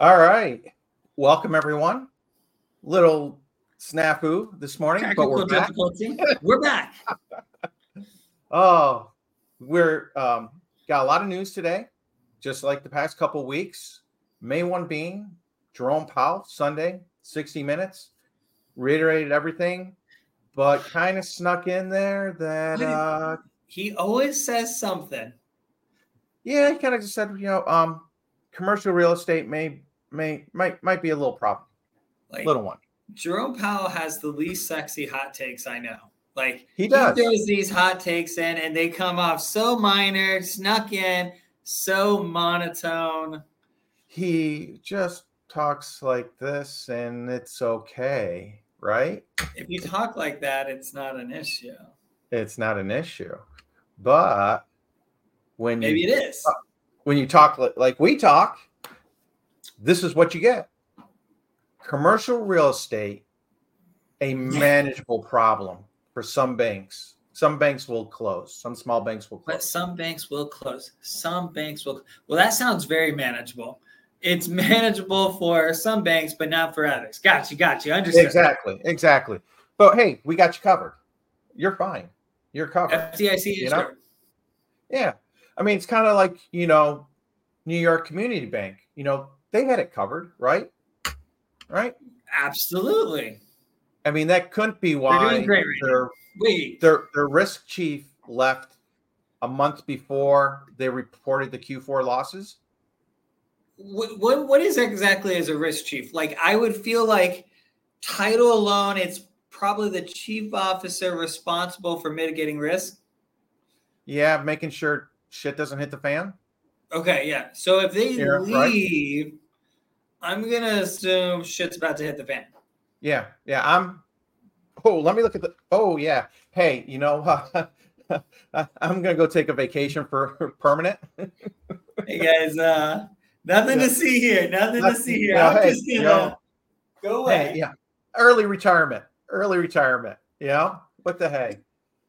All right. Welcome, everyone. Little snafu this morning, but we're back. We're back. Oh, we're um, got a lot of news today, just like the past couple weeks. May one being Jerome Powell Sunday, 60 minutes, reiterated everything, but kind of snuck in there that uh, He always says something. yeah, he kind of just said, you know, um, commercial real estate may may might might be a little problem, Like little one. Jerome Powell has the least sexy hot takes I know. Like He does. throws these hot takes in and they come off so minor, snuck in, so monotone. He just talks like this, and it's okay, right? If you talk like that, it's not an issue. It's not an issue, but when Maybe you it is. when you talk like we talk, this is what you get. Commercial real estate, a manageable problem for some banks. Some banks will close. Some small banks will close But some banks will close. Some banks will. Well, that sounds very manageable. It's manageable for some banks, but not for others. Got you. Got you. Understood. Exactly, exactly. But hey, we got you covered. You're fine. You're covered. FDIC You know? insured. Yeah. I mean, it's kind of like, you know, New York Community Bank, you know, they had it covered, right? Right? Absolutely. I mean, that couldn't be why great their, Wait. their their risk chief left a month before they reported the Q4 losses. What, what what is exactly as a risk chief? Like I would feel like title alone, it's probably the chief officer responsible for mitigating risk. Yeah, making sure shit doesn't hit the fan. Okay, yeah. So if they Yeah, right. I'm gonna assume shit's about to hit the fan. Yeah, yeah. I'm. Oh, let me look at the. Oh, yeah. Hey, you know, I'm gonna go take a vacation for permanent. Hey guys, uh nothing Yeah. to see here. Nothing to see here. yeah, I'm hey, just you gonna know, go away. Hey, yeah, early retirement, early retirement. You know what the hey?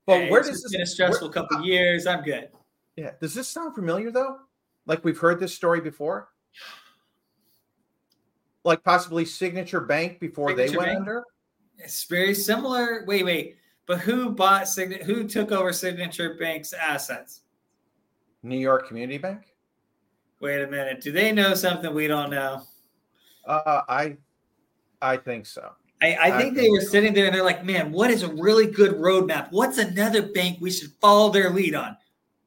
But Hey, where does just this? been a stressful where- couple years. I'm good. yeah, does this sound familiar though? Like we've heard this story before. Like possibly Signature Bank before they went Bank? under. It's very similar. Wait, wait. But who bought Sign- who took over Signature Bank's assets? New York Community Bank. Wait a minute. Do they know something we don't know? Uh, I, I think so. I, I I think they were sitting there and they're like, man, what is a really good roadmap? What's another bank we should follow their lead on?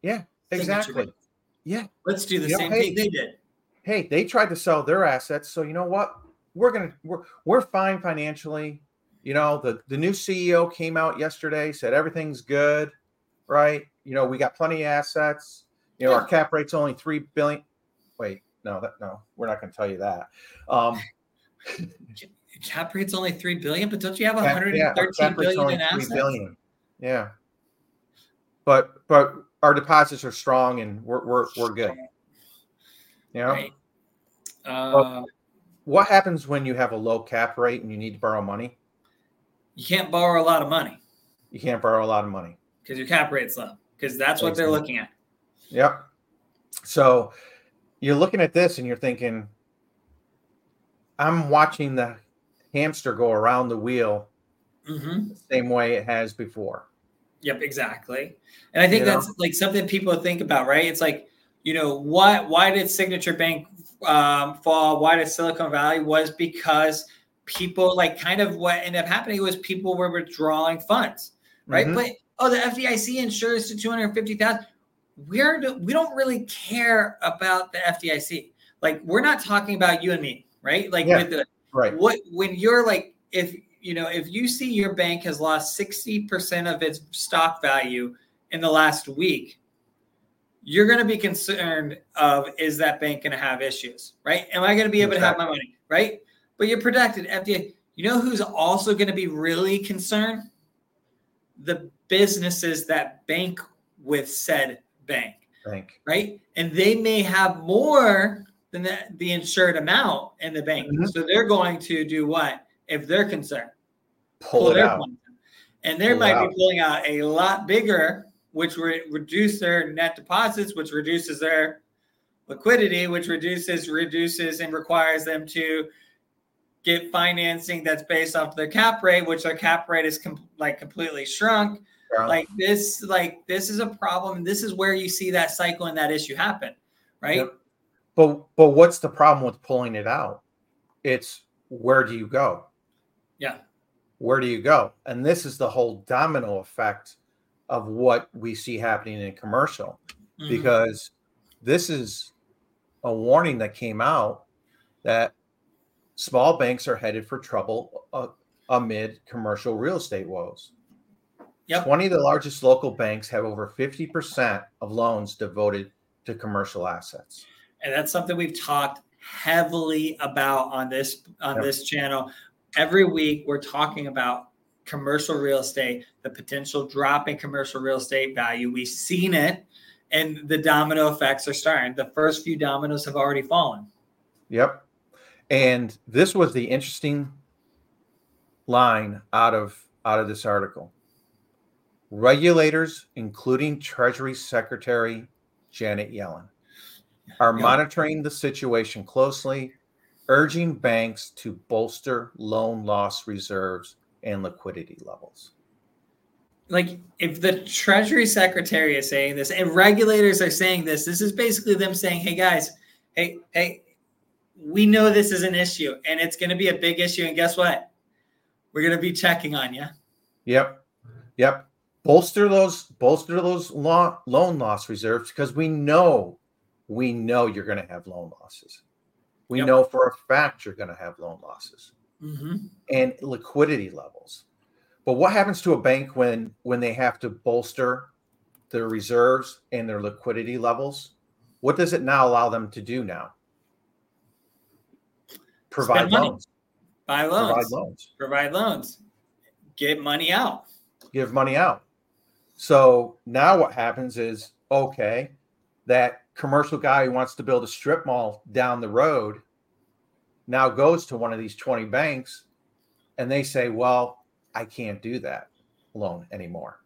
Yeah, exactly. Yeah. Let's do the Yeah, same hey. thing they did. Hey, they tried to sell their assets, so you know what? We're gonna we're we're fine financially. You know, the the new CEO came out yesterday, said everything's good, right? You know, we got plenty of assets. You know, our cap rate's only three billion. Wait, no, that no, we're not gonna tell you that. Um Cap rate's only three billion, but don't you have cap- yeah, 113 cap rate's billion in assets? billion. Yeah. But but our deposits are strong and we're we're we're good. Know? Right. Uh, What happens when you have a low cap rate and you need to borrow money? you can't borrow a lot of money You can't borrow a lot of money. because your cap rate's low. Because that's what they're looking at. Yep. So you're looking at this and you're thinking, I'm watching the hamster go around the wheel hmm the same way it has before. Yep, exactly. And I think You know? that's like something people think about, right? It's like, you know, why why did Signature Bank um, fall? Why did Silicon Valley? Was because people like kind of what ended up happening was people were withdrawing funds, right? Mhm. But oh, the FDIC insures to two hundred fifty thousand. We're we don't really care about the FDIC. Like we're not talking about you and me, right? Like Yeah. with the Right. what when you're like if you know if you see your bank has lost 60% of its stock value in the last week you're going to be concerned of is that bank going to have issues right am i going to be able to have my money right but you're protected fda you know who's also going to be really concerned the businesses that bank with said bank Bank. right? And they may have more than the, the insured amount in the bank. Mhm. So they're going to do what if they're concerned? Pull it their out. And they Pull might out. be pulling out a lot bigger, which would reduce their net deposits, which reduces their liquidity, which reduces, reduces, and requires them to get financing that's based off their cap rate, which their cap rate is com- like completely shrunk. Like this, like this is a problem. This is where you see that cycle and that issue happen, right? Yep. But but what's the problem with pulling it out? It's where do you go? Yeah. Where do you go? And this is the whole domino effect of what we see happening in commercial mm-hmm. because this is a warning that came out that small banks are headed for trouble uh, amid commercial real estate woes. Yep. 20 of the largest local banks have over 50% of loans devoted to commercial assets. And that's something we've talked heavily about on this on yep. this channel. Every week we're talking about commercial real estate, the potential drop in commercial real estate value. We've seen it and the domino effects are starting. The first few dominoes have already fallen. Yep. And this was the interesting line out of out of this article. Regulators, including Treasury Secretary Janet Yellen, are yep. monitoring the situation closely, urging banks to bolster loan loss reserves and liquidity levels. Like, if the Treasury Secretary is saying this and regulators are saying this, this is basically them saying, hey, guys, hey, hey, we know this is an issue and it's going to be a big issue. And guess what? We're going to be checking on you. Yep. Yep. Bolster those, bolster those loan loss reserves because we know, we know you're going to have loan losses. We yep. know for a fact you're going to have loan losses mm-hmm. and liquidity levels. But what happens to a bank when when they have to bolster their reserves and their liquidity levels? What does it now allow them to do now? Provide loans. Buy loans. Provide loans. Provide loans. Get money out. Give money out. So now what happens is okay, that commercial guy who wants to build a strip mall down the road now goes to one of these 20 banks and they say, well, I can't do that loan anymore.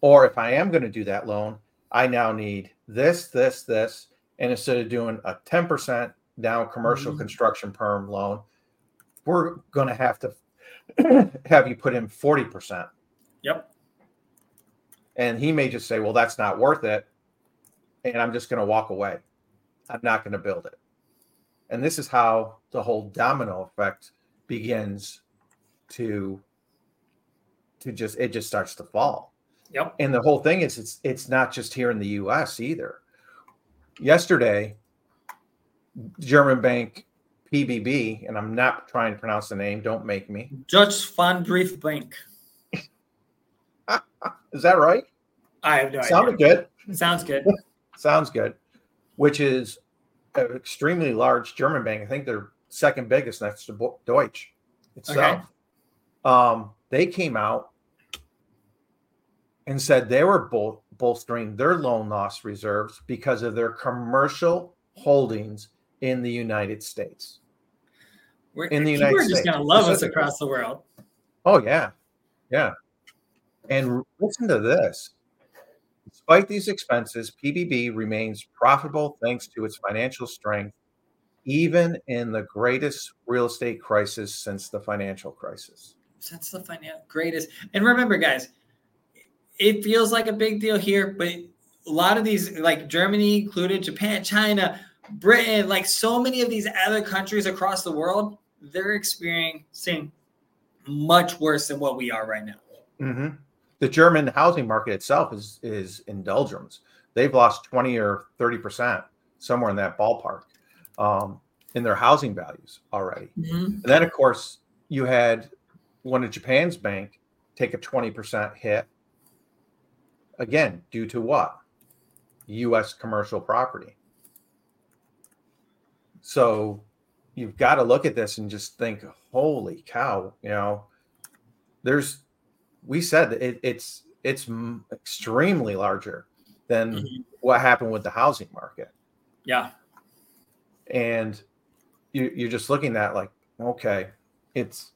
Or if I am going to do that loan, I now need this, this, this. And instead of doing a 10% down commercial mm-hmm. construction perm loan, we're going to have to have you put in 40%. Yep. And he may just say, well, that's not worth it. And I'm just going to walk away. I'm not going to build it. And this is how the whole domino effect begins to to just it just starts to fall. Yep. And the whole thing is it's it's not just here in the US either. Yesterday, German bank PBB, and I'm not trying to pronounce the name, don't make me. Dutch Brief Bank. is that right? I have no idea. Sounded idea. good. Sounds good. Sounds good. Which is an extremely large German bank. I think they're second biggest next to Deutsche itself. Okay. Um, they came out and said they were bol- bolstering their loan loss reserves because of their commercial holdings in the United States. We're, in the United States, just going to love us across the world. Oh yeah, yeah. And listen to this. Despite these expenses, PBB remains profitable thanks to its financial strength, even in the greatest real estate crisis since the financial crisis. Since the financial greatest. And remember, guys, it feels like a big deal here, but a lot of these, like Germany included, Japan, China, Britain, like so many of these other countries across the world, they're experiencing much worse than what we are right now. Mm-hmm. The German housing market itself is is in doldrums. They've lost twenty or thirty percent, somewhere in that ballpark, um, in their housing values already. Mm-hmm. And then, of course, you had one of Japan's bank take a twenty percent hit Again, due to what? U.S. commercial property. So you've got to look at this and just think, holy cow, you know, there's, we said it, it's, it's extremely larger than mm-hmm. what happened with the housing market. Yeah. And you, you're just looking at like, okay, it's,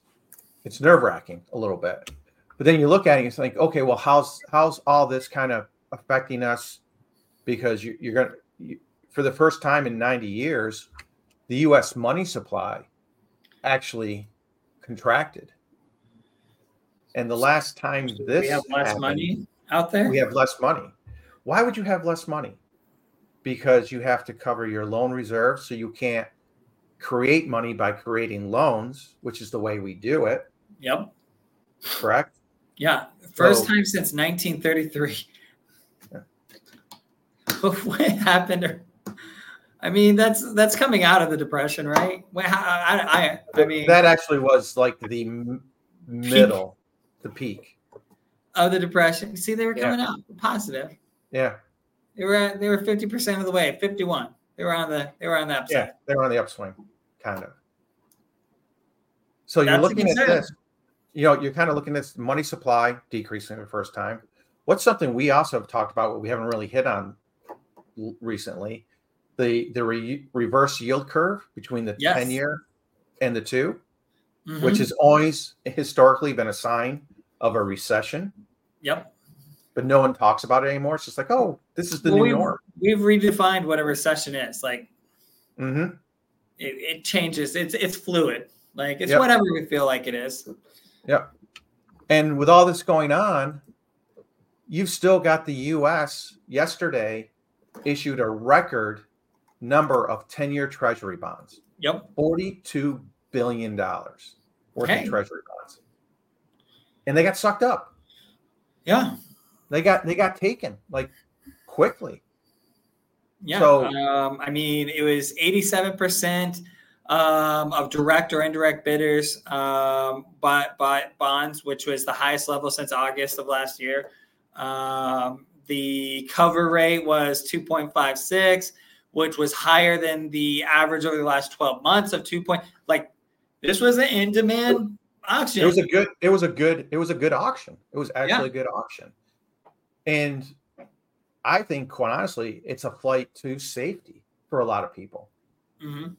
it's nerve wracking a little bit. But then you look at it and you think, okay, well, how's how's all this kind of affecting us? Because you, are gonna you, for the first time in 90 years, the US money supply actually contracted. And the last time this we have less happened, money out there. we have less money. Why would you have less money? Because you have to cover your loan reserve, so you can't create money by creating loans, which is the way we do it, Yep. correct? Yeah. First So- time since 1933. Yeah. what happened? I mean, that's that's coming out of the depression, right? Well, I, I, I, I mean, that actually was like the m- middle, the peak. of the depression. See, they were Yeah. coming out positive. Yeah, They were they were 50 percent of the way, 51. They were on the they were on the upside. yeah, they were on the upswing, kind of. So you're looking at this. You know, you're kind of looking at this money supply decreasing the first time. What's something we also have talked about, but we haven't really hit on recently? The the re- reverse yield curve between the Yes. ten year and the 2 Mhm. which has always historically been a sign of a recession, yep. But no one talks about it anymore. It's just like, oh, this is the Well, new we've, norm. we've redefined what a recession is. Like hmm it, it changes. It's it's fluid. Like it's Yep. whatever we feel like it is. Yeah. And with all this going on, you've still got the US yesterday issued a record number of 10 year treasury bonds Yep. $42 billion worth Hey. of treasury bonds. And they got sucked up. Yeah. They got they got taken like quickly. Yeah. So- um, I mean, it was 87% um, of direct or indirect bidders um, bought, bought bonds, which was the highest level since August of last year. Um, the cover rate was 2.56, which was higher than the average over the last 12 months of 2. Point, like this was an in demand auction. It was a good it was a good it was a good auction. It was actually a good auction. And I think quite honestly, it's a flight to safety for a lot of people. Mhm.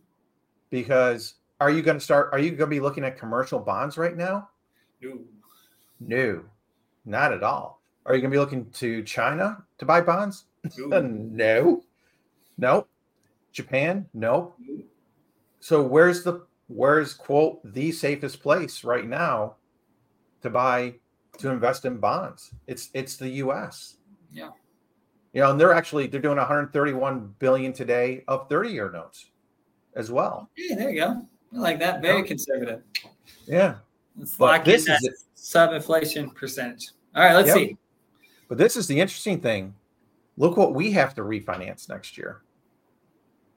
because are you going to start are you going to be looking at commercial bonds right now? Ooh. no. Not at all. Are you going to be looking to china to buy bonds? No. No. Japan? No. So where's the where's quote the safest place right now to buy to invest in bonds it's it's the us Yeah. you know and they're actually they're doing 131 billion today of 30 year notes as well Hey, there you go. I like that. Very Yeah. conservative. yeah But in this is it. sub-inflation percentage. All right, let's Yep. see. But this is the interesting thing. Look what we have to refinance next year.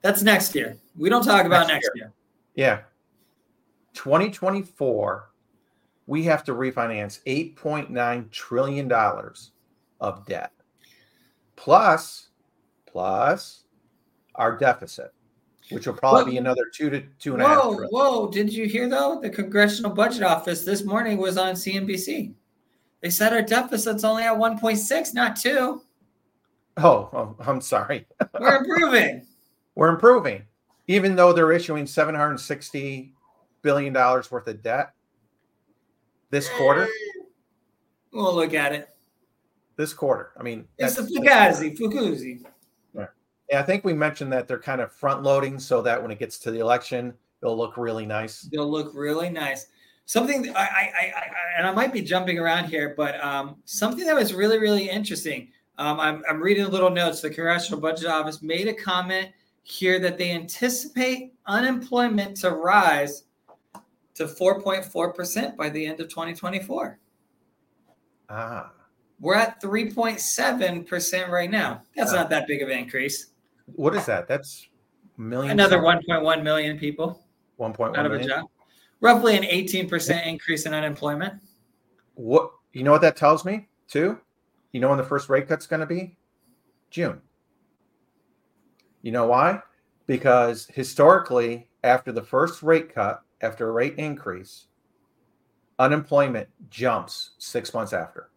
That's next year. We don't talk about Next next year. Yeah. 2024, we have to refinance $8.9 trillion of debt. Plus, plus our deficit, which will probably be another two to two and a half Whoa, whoa! Did you hear though? The Congressional Budget Office this morning was on CNBC. They said our deficit's only at 1.6, not two. Oh, oh, I'm sorry. We're improving. We're improving, even though they're issuing 760 billion dollars worth of debt this quarter. We'll look at it. This quarter. I mean, It's the Fugazi, Fugazi. Yeah, I think we mentioned that they're kind of front loading so that when it gets to the election, it'll look really nice. They'll look really nice. Something I, I, I, I and I might be jumping around here, but um, something that was really, really interesting. Um, I'm, I'm reading a little notes. The Congressional Budget Office made a comment here that they anticipate unemployment to rise to 4.4% by the end of 2024. Ah, We're at 3.7% right now. That's Ah. not that big of an increase. what is that? That's million. Another 1.1 million people one point out one of a job. Roughly an 18% increase in unemployment. What you know? What that tells me too. You know when the first rate cut's going to be? June. You know why? Because historically, after the first rate cut, after a rate increase, unemployment jumps six months after.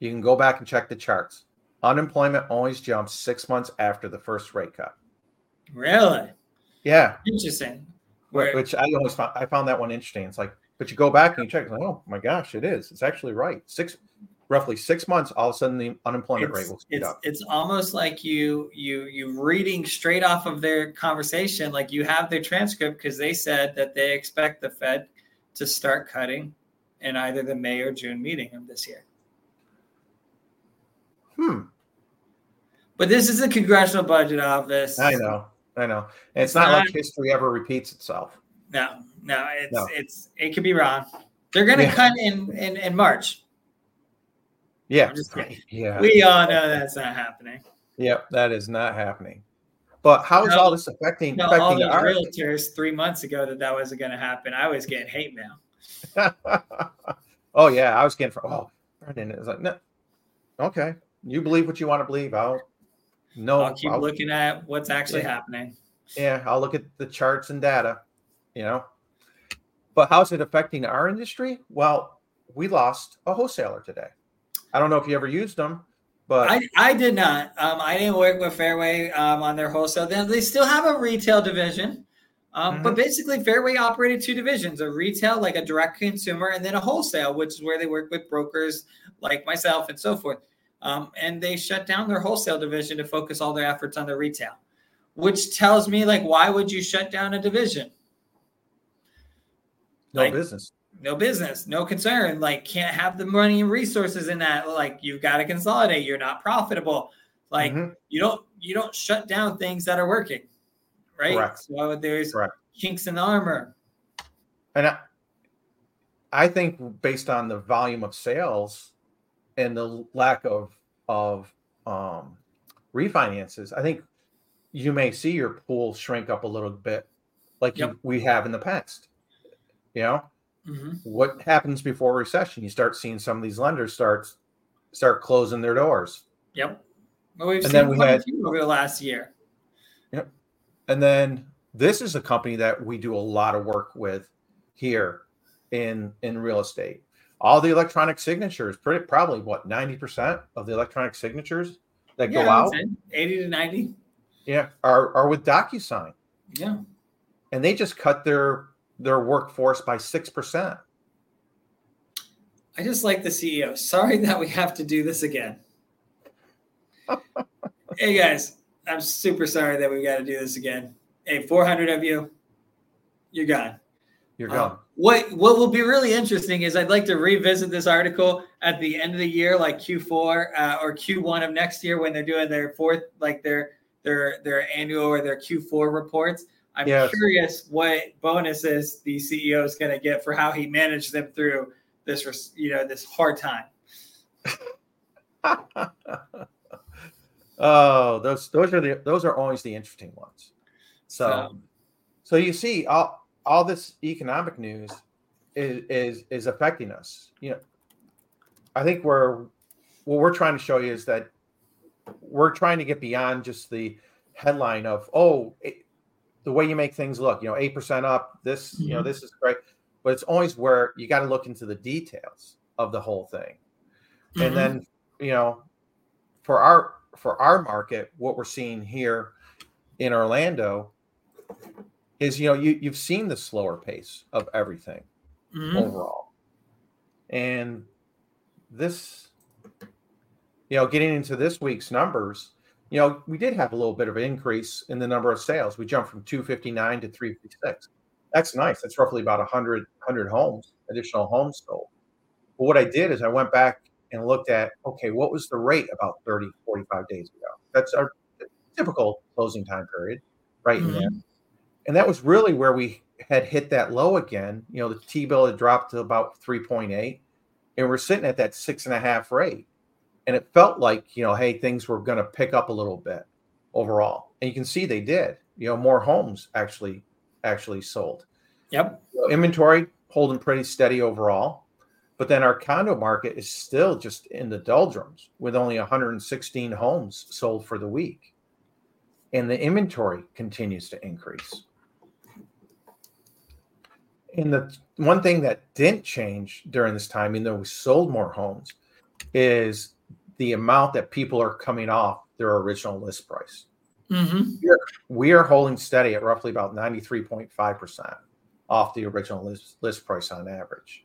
You can go back and check the charts. Unemployment always jumps six months after the first rate cut. Really? Yeah, Interesting. Where, which I always found I found that one interesting. It's like, but you go back and you check, like, oh my gosh, it is. It's actually right. Six roughly six months, all of a sudden the unemployment it's, rate will speed it's, up. It's almost like you you you reading straight off of their conversation, like you have their transcript because they said that they expect the Fed to start cutting in either the May or June meeting of this year. Hmm. But this is the congressional budget office. I know, I know. And it's, It's not, not- like history ever repeats itself. No, no, it's No. it's it could be wrong. They're gonna Yeah. cut in, in in March. Yeah, I'm just kidding. yeah, We all know that's not happening. yep. That is not happening. But how is No. all this affecting No, all affecting those our? realtors three months ago that that wasn't going to happen. I was getting hate mail. oh yeah, I was getting from. Oh, Brendan is like no. Okay, you believe what you want to believe. I'll no. I'll keep I'll- looking at what's actually Yeah. happening. Yeah, I'll look at the charts and data, you know. But how's it affecting our industry? Well, we lost a wholesaler today. I don't know if you ever used them, but I, I did not. Um, I didn't work with Fairway um, on their wholesale. Then they still have a retail division, um, but basically Fairway operated two divisions: a retail, like a direct consumer, and then a wholesale, which is where they work with brokers like myself and so forth. Um, and they shut down their wholesale division to focus all their efforts on the retail, which tells me like, why would you shut down a division? no like- business. No business, no concern. Like, can't have the money and resources in that. Like, you've got to consolidate. You're not profitable. Like, Mhm. you don't you don't shut down things that are working, right? Correct. So there's Correct. kinks in the armor. And I, I think based on the volume of sales and the lack of of um, refinances, I think you may see your pool shrink up a little bit, like you, we have in the past. You know, Mhm. what happens before recession? You start seeing some of these lenders start start closing their doors, Yep. Well, we've And seen then we had- over the last year. Yep. And then this is a company that we do a lot of work with here in in real estate. All the electronic signatures, pretty probably what ninety percent of the electronic signatures that Yeah, go out, 80 to 90. yeah, are are with DocuSign, Yeah. and they just cut their their workforce by six percent. I just like the CEO. Sorry that we have to do this again. hey guys, I'm super sorry that we got to do this again. Hey, 400 of you, you're gone. You're Um, gone. what what will be really interesting is I'd like to revisit this article at the end of the year, like Q4 uh, or Q1 of next year, when they're doing their fourth, like their their their annual or their Q4 reports. I'm Yes. curious what bonuses the CEO is going to get for how he managed them through this, you know, this hard time. oh, those those are the those are always the interesting ones. So, So- so you see, all all this economic news is is is affecting us. You know, I think we're what we're trying to show you is that we're trying to get beyond just the headline of oh it, the way you make things look. You know, eight percent up. This you know Mhm. this is great, but it's always where you got to look into the details of the whole thing Mhm. and then you know for our for our market what we're seeing here in orlando is you know you, you've seen the slower pace of everything Mhm. overall and this you know getting into this week's numbers you know we did have a little bit of an increase in the number of sales. We jumped from 259 to 356 that's nice. That's roughly about 100 100 homes additional homes sold. But what i did is i went back and looked at okay what was the rate about 30 45 days ago? That's our typical closing time period right in there. Mm-hmm. And that was really where we had hit that low again. You know the t-bill had dropped to about 3.8 and we're sitting at that six and a half rate and it felt like you know hey things were going to pick up a little bit overall. And you can see they did. You know more homes actually actually sold. Yep. So inventory holding pretty steady overall but then our condo market is still just in the doldrums with only 116 homes sold for the week. And the inventory continues to increase. And the one thing that didn't change during this time even though we sold more homes is the amount that people are coming off their original list price hmm we are holding steady at roughly about 93.5% off the original list, list price on average.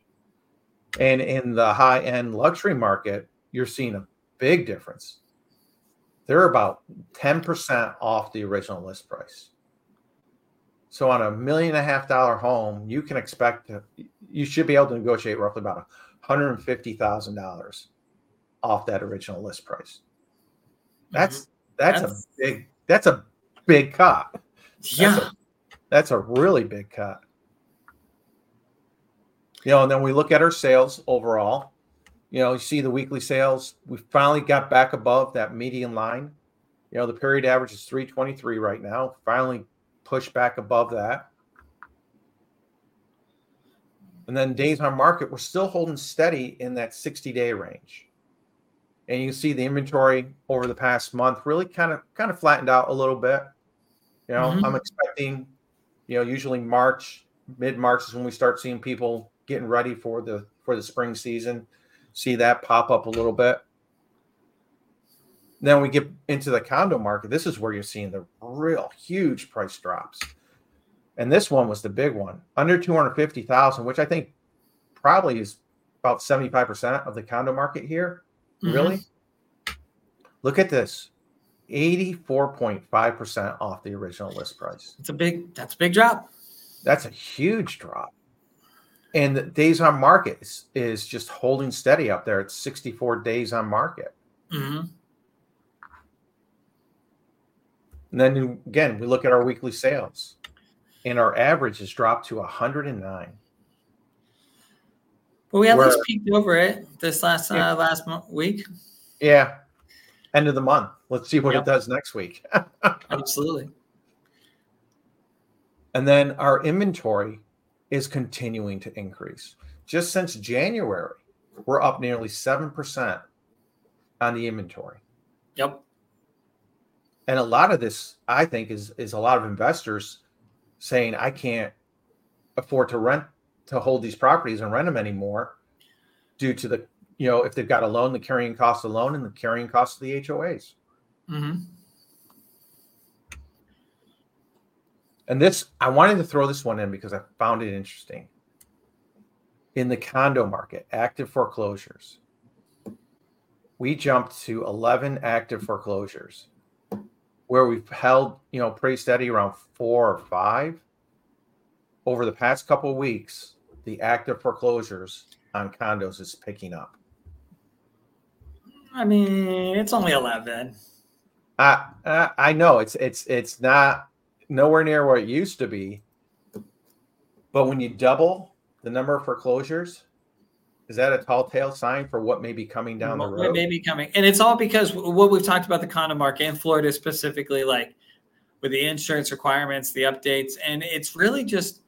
And in the high end luxury market, you're seeing a big difference. They're about 10% off the original list price. So on a million and a half dollar home, you can expect to, you should be able to negotiate roughly about $150,000 off that original list price. That's mm-hmm. that's, that's, a big that's a big cut. Yeah. That's a, that's a really big cut. You know, and then we look at our sales overall. You know, you see the weekly sales. We finally got back above that median line. You know, the period average is 323 right now. Finally pushed back above that. And then days on market, we're still holding steady in that 60 day range. And you can see the inventory over the past month really kind of kind of flattened out a little bit. You know, mm-hmm. I'm expecting, you know, usually March, mid March is when we start seeing people getting ready for the for the spring season. See that pop up a little bit. Then we get into the condo market. This is where you're seeing the real huge price drops. And this one was the big one, under 250,000, which I think probably is about 75% of the condo market here. Mm-hmm. Really? Look at this. 84.5% off the original list price. It's a big that's a big drop. That's a huge drop. And the days on market is, is just holding steady up there. It's 64 days on market. Mm-hmm. And then again, we look at our weekly sales, and our average has dropped to 109. But we at least peaked over it this last uh, last week. Yeah, end of the month. Let's see what yep. it does next week. Absolutely. And then our inventory is continuing to increase. Just since January, we're up nearly 7% on the inventory. Yep. And a lot of this, I think, is is a lot of investors saying, I can't afford to rent to hold these properties and rent them anymore due to the, you know, if they've got a loan, the carrying cost of the loan and the carrying cost of the HOAs. Mm-hmm. And this, I wanted to throw this one in because I found it interesting. In the condo market, active foreclosures, we jumped to 11 active foreclosures where we've held, you know, pretty steady around four or five. Over the past couple of weeks, the active foreclosures on condos is picking up. I mean, it's only 11. I, I, I know it's it's it's not nowhere near where it used to be. But when you double the number of foreclosures, is that a tall tale sign for what may be coming down what the road? may be coming, and it's all because what we've talked about the condo market in Florida specifically, like with the insurance requirements, the updates, and it's really just,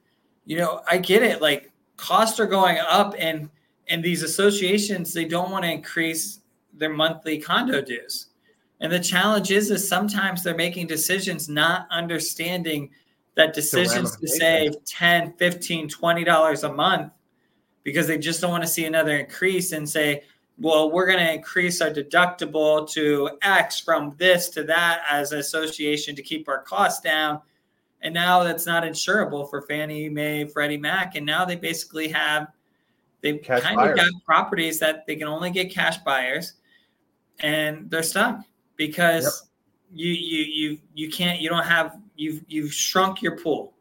you know, I get it. Like costs are going up, and and these associations they don't want to increase their monthly condo dues. And the challenge is, is sometimes they're making decisions not understanding that decisions to save 10, 15, 20 dollars a month because they just don't want to see another increase and say, well, we're going to increase our deductible to X from this to that as an association to keep our costs down. And now that's not insurable for Fannie Mae, Freddie Mac. And now they basically have, they've cash kind buyers. of got properties that they can only get cash buyers and they're stuck because yep. you you you you can't you don't have you've you've shrunk your pool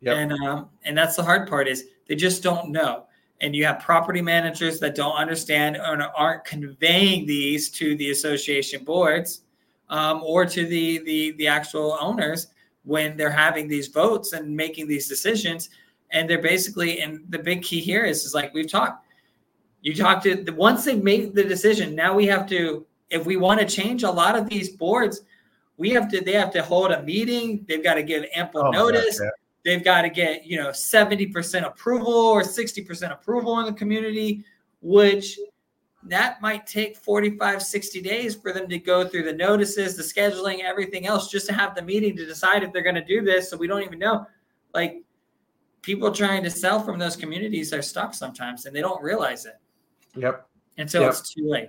yep. and um, and that's the hard part is they just don't know and you have property managers that don't understand or aren't conveying these to the association boards um, or to the, the the actual owners when they're having these votes and making these decisions and they're basically and the big key here is is like we've talked you talked to the once they make the decision now we have to if we want to change a lot of these boards, we have to they have to hold a meeting. They've got to give ample oh, notice. God, yeah. They've got to get, you know, 70% approval or 60% approval in the community, which that might take 45, 60 days for them to go through the notices, the scheduling, everything else, just to have the meeting to decide if they're going to do this. So we don't even know. Like people trying to sell from those communities are stuck sometimes and they don't realize it. Yep. And so yep. it's too late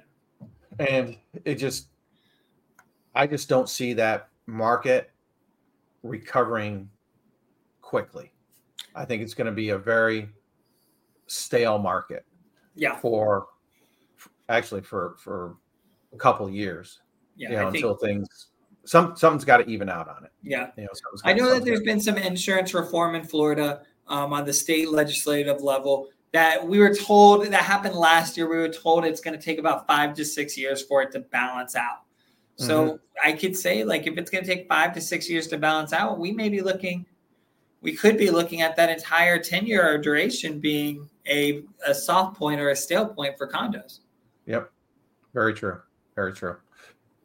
and it just i just don't see that market recovering quickly i think it's going to be a very stale market yeah for actually for for a couple years. Yeah, you know, I think, until things some something's got to even out on it. yeah. You know, I know that there's been some insurance reform in Florida um, on the state legislative level that we were told that happened last year. We were told it's going to take about five to six years for it to balance out. So Mm-hmm. I could say, like, if it's going to take five to six years to balance out, we may be looking, we could be looking at that entire 10 year duration being a, a soft point or a stale point for condos. Yep. Very true. Very true.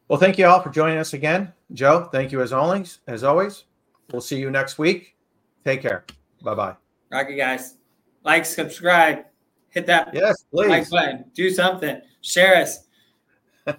Well, thank you all for joining us again. Joe, thank you as always. As always. We'll see you next week. Take care. Bye bye. Rocky guys, like, subscribe, hit that Yes, like please. button, do something, share us.